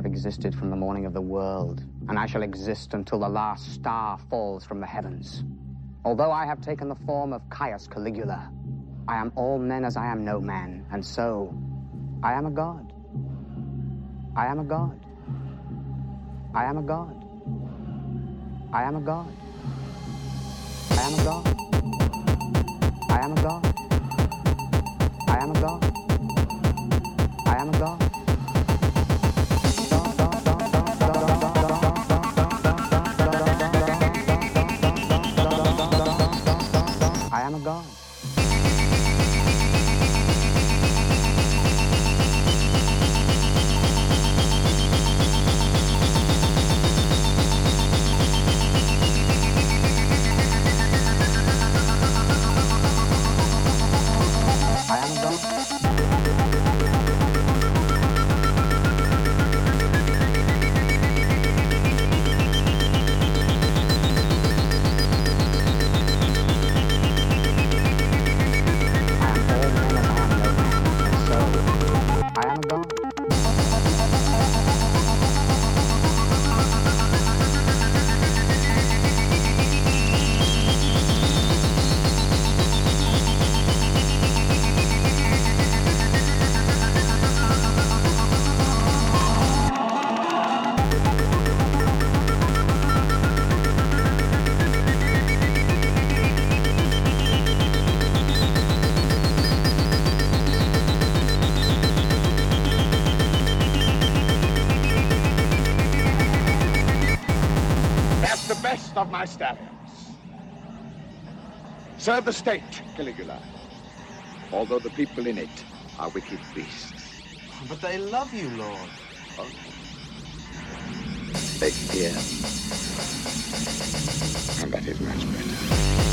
have existed from the morning of the world, and I shall exist until the last star falls from the heavens. Although I have taken the form of Caius Caligula, I am all men as I am no man, and so I am a god. I am a god. I am a god. I am a god. I am a god. I am a god. I am a god. I am a god. gone. Serve the state, Caligula. Although the people in it are wicked beasts. But they love you, Lord. They fear. And that is much better.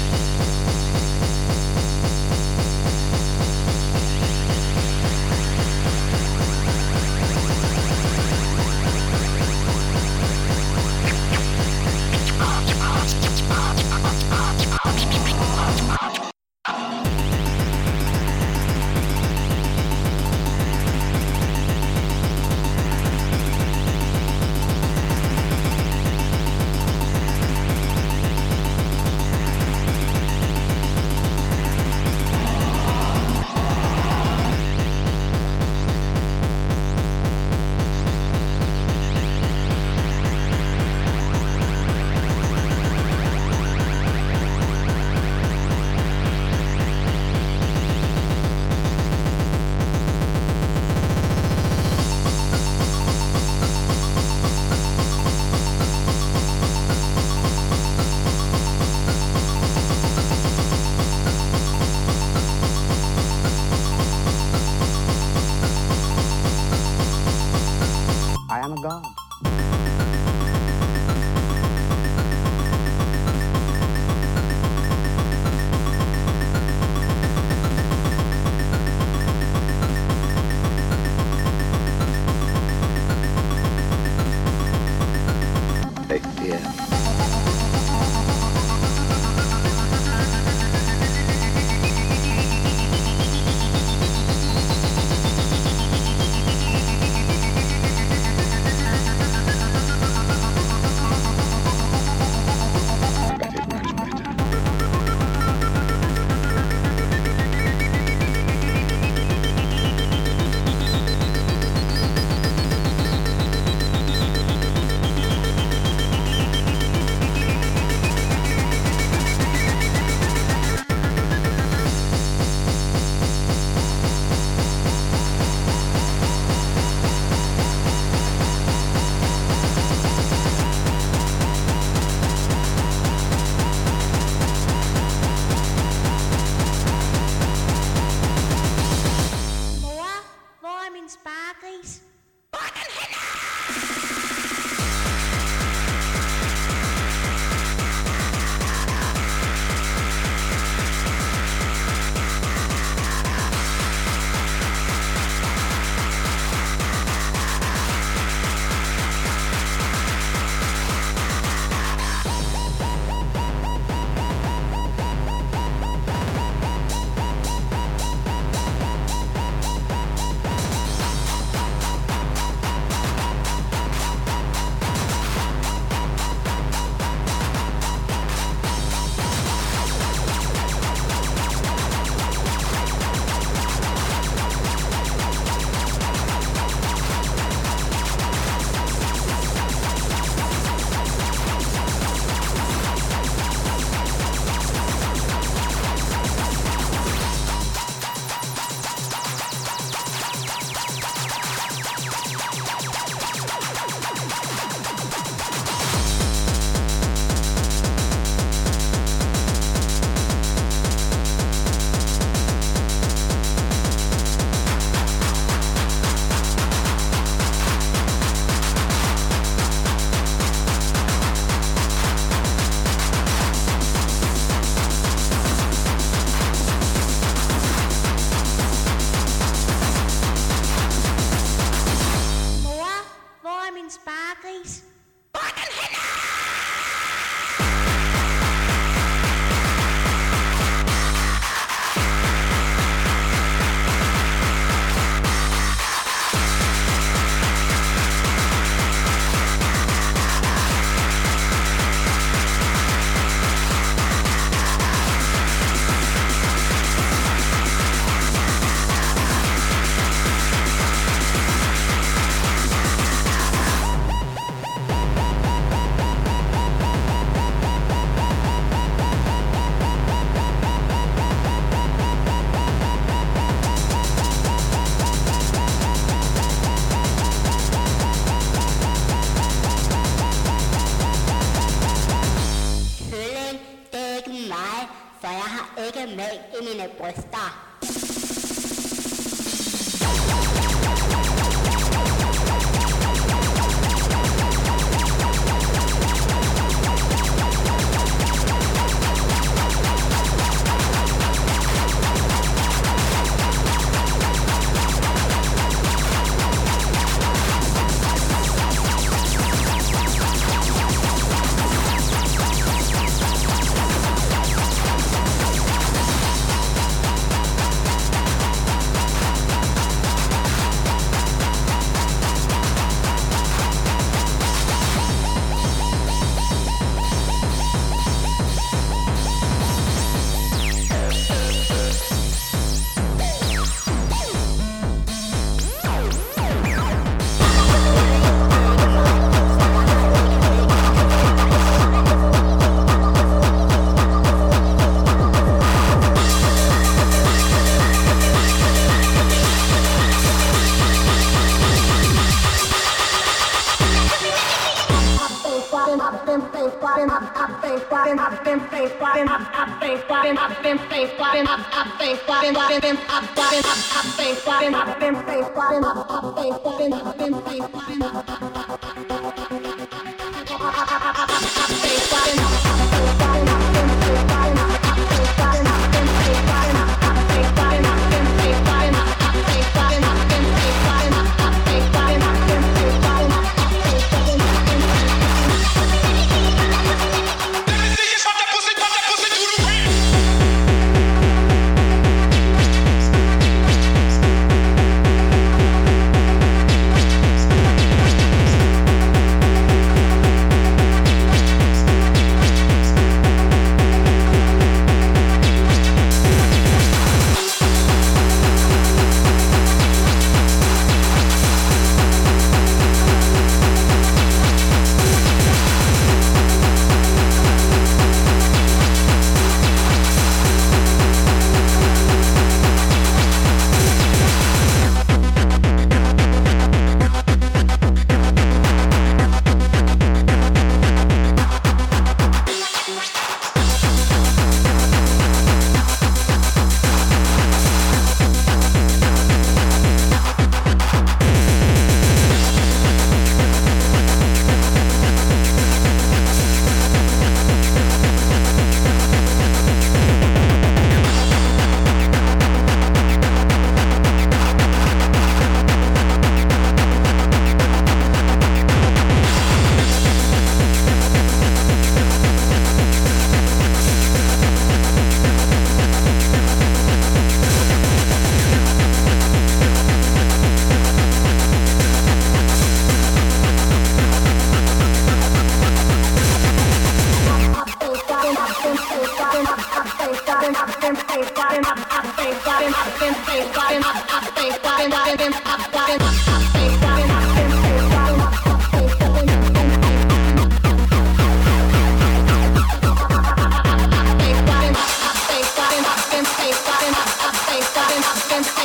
Bye.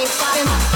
Bye.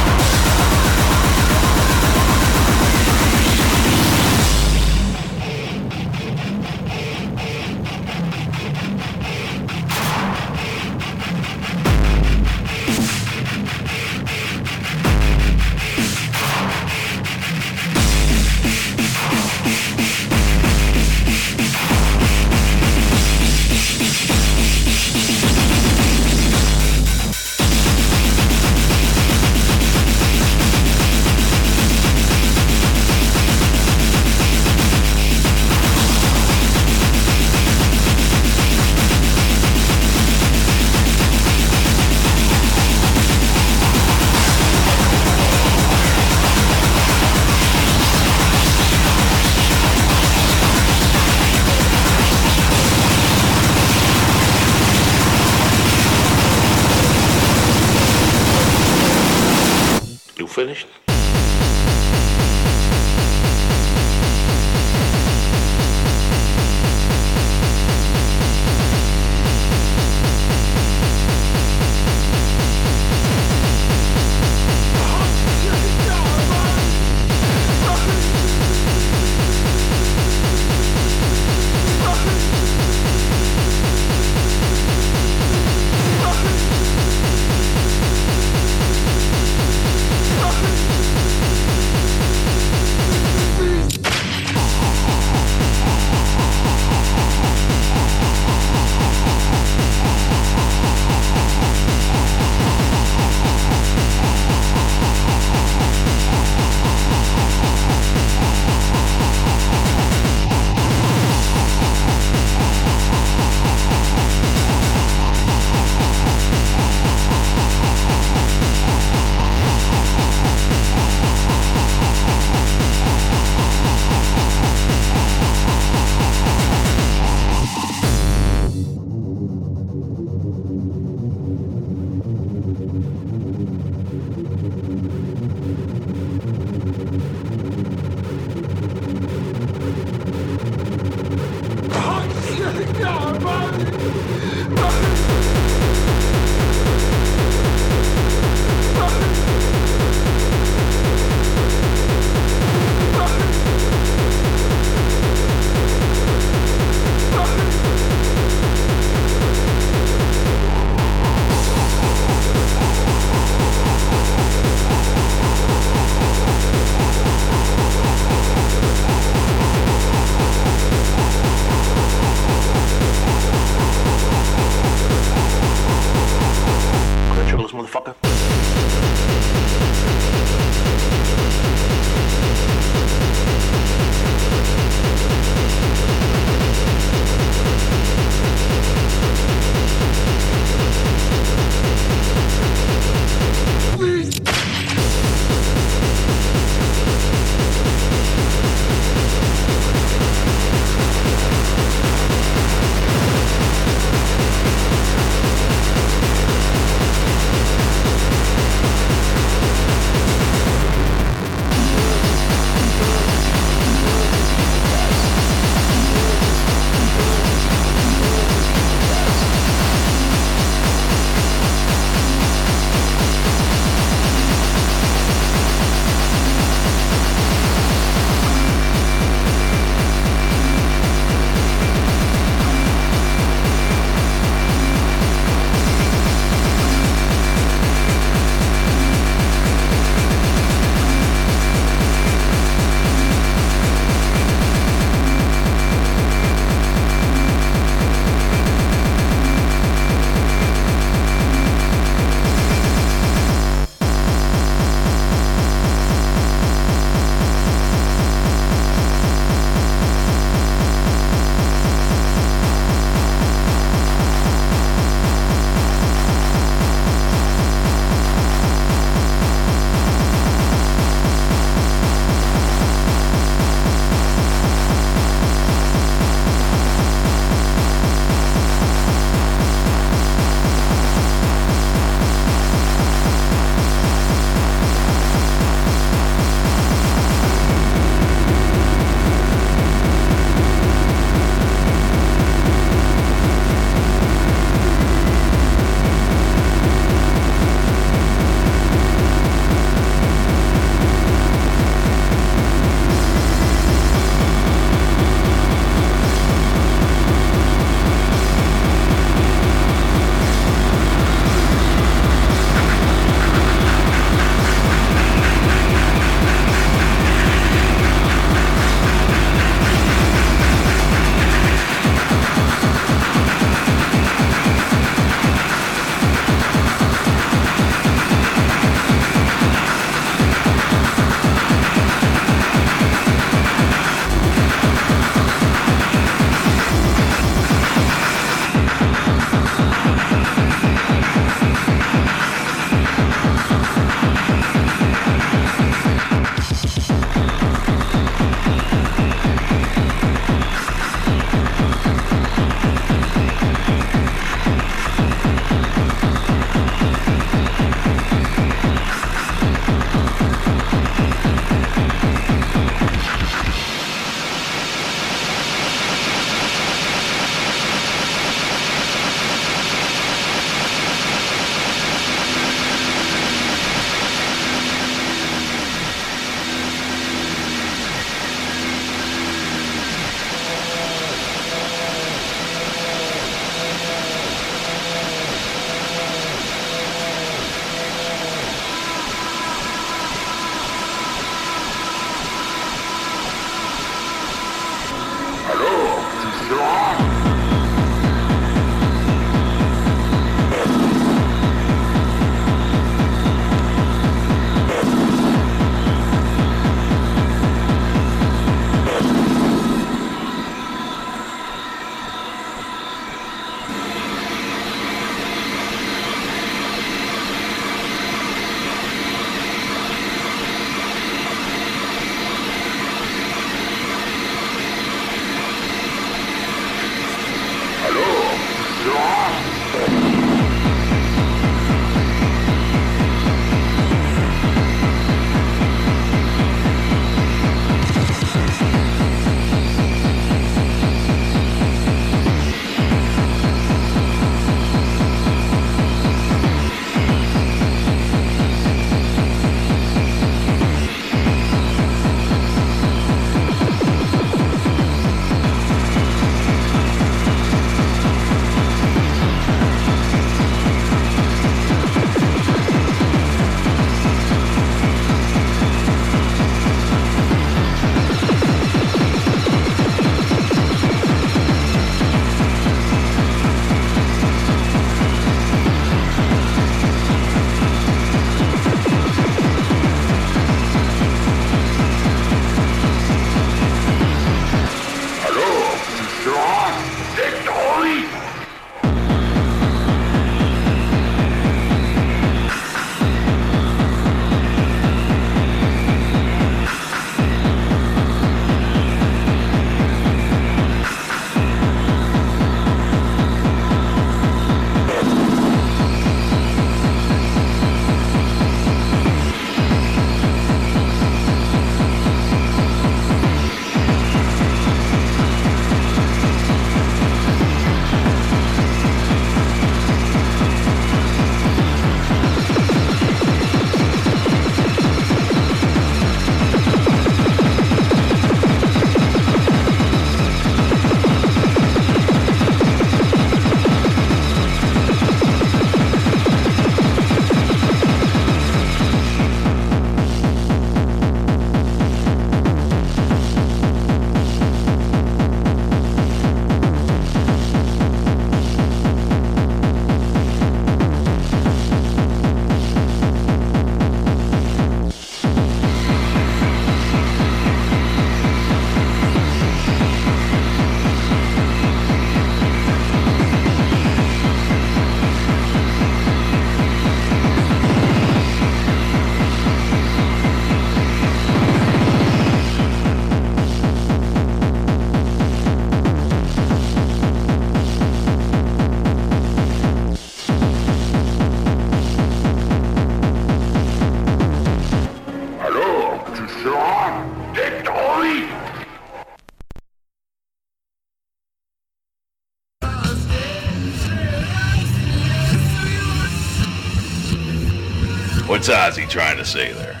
What's Ozzy trying to say there?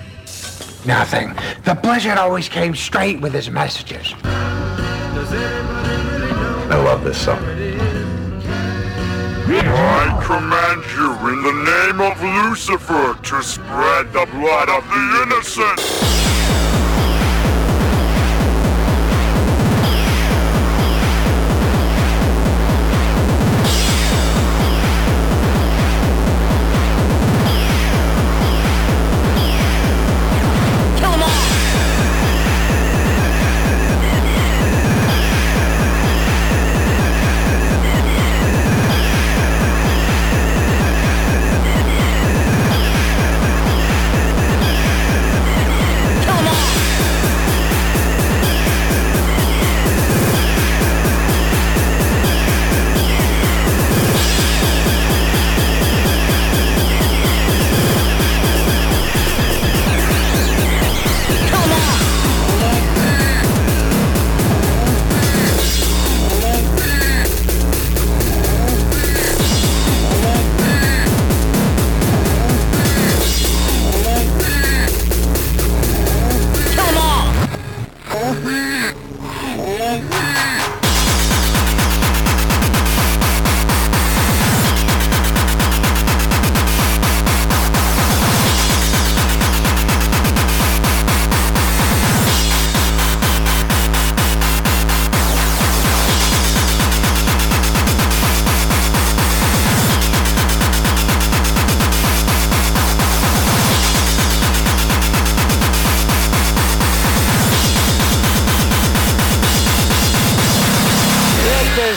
Nothing. The Blizzard always came straight with his messages. I love this song. I command you in the name of Lucifer to spread the blood of the innocent!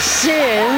是。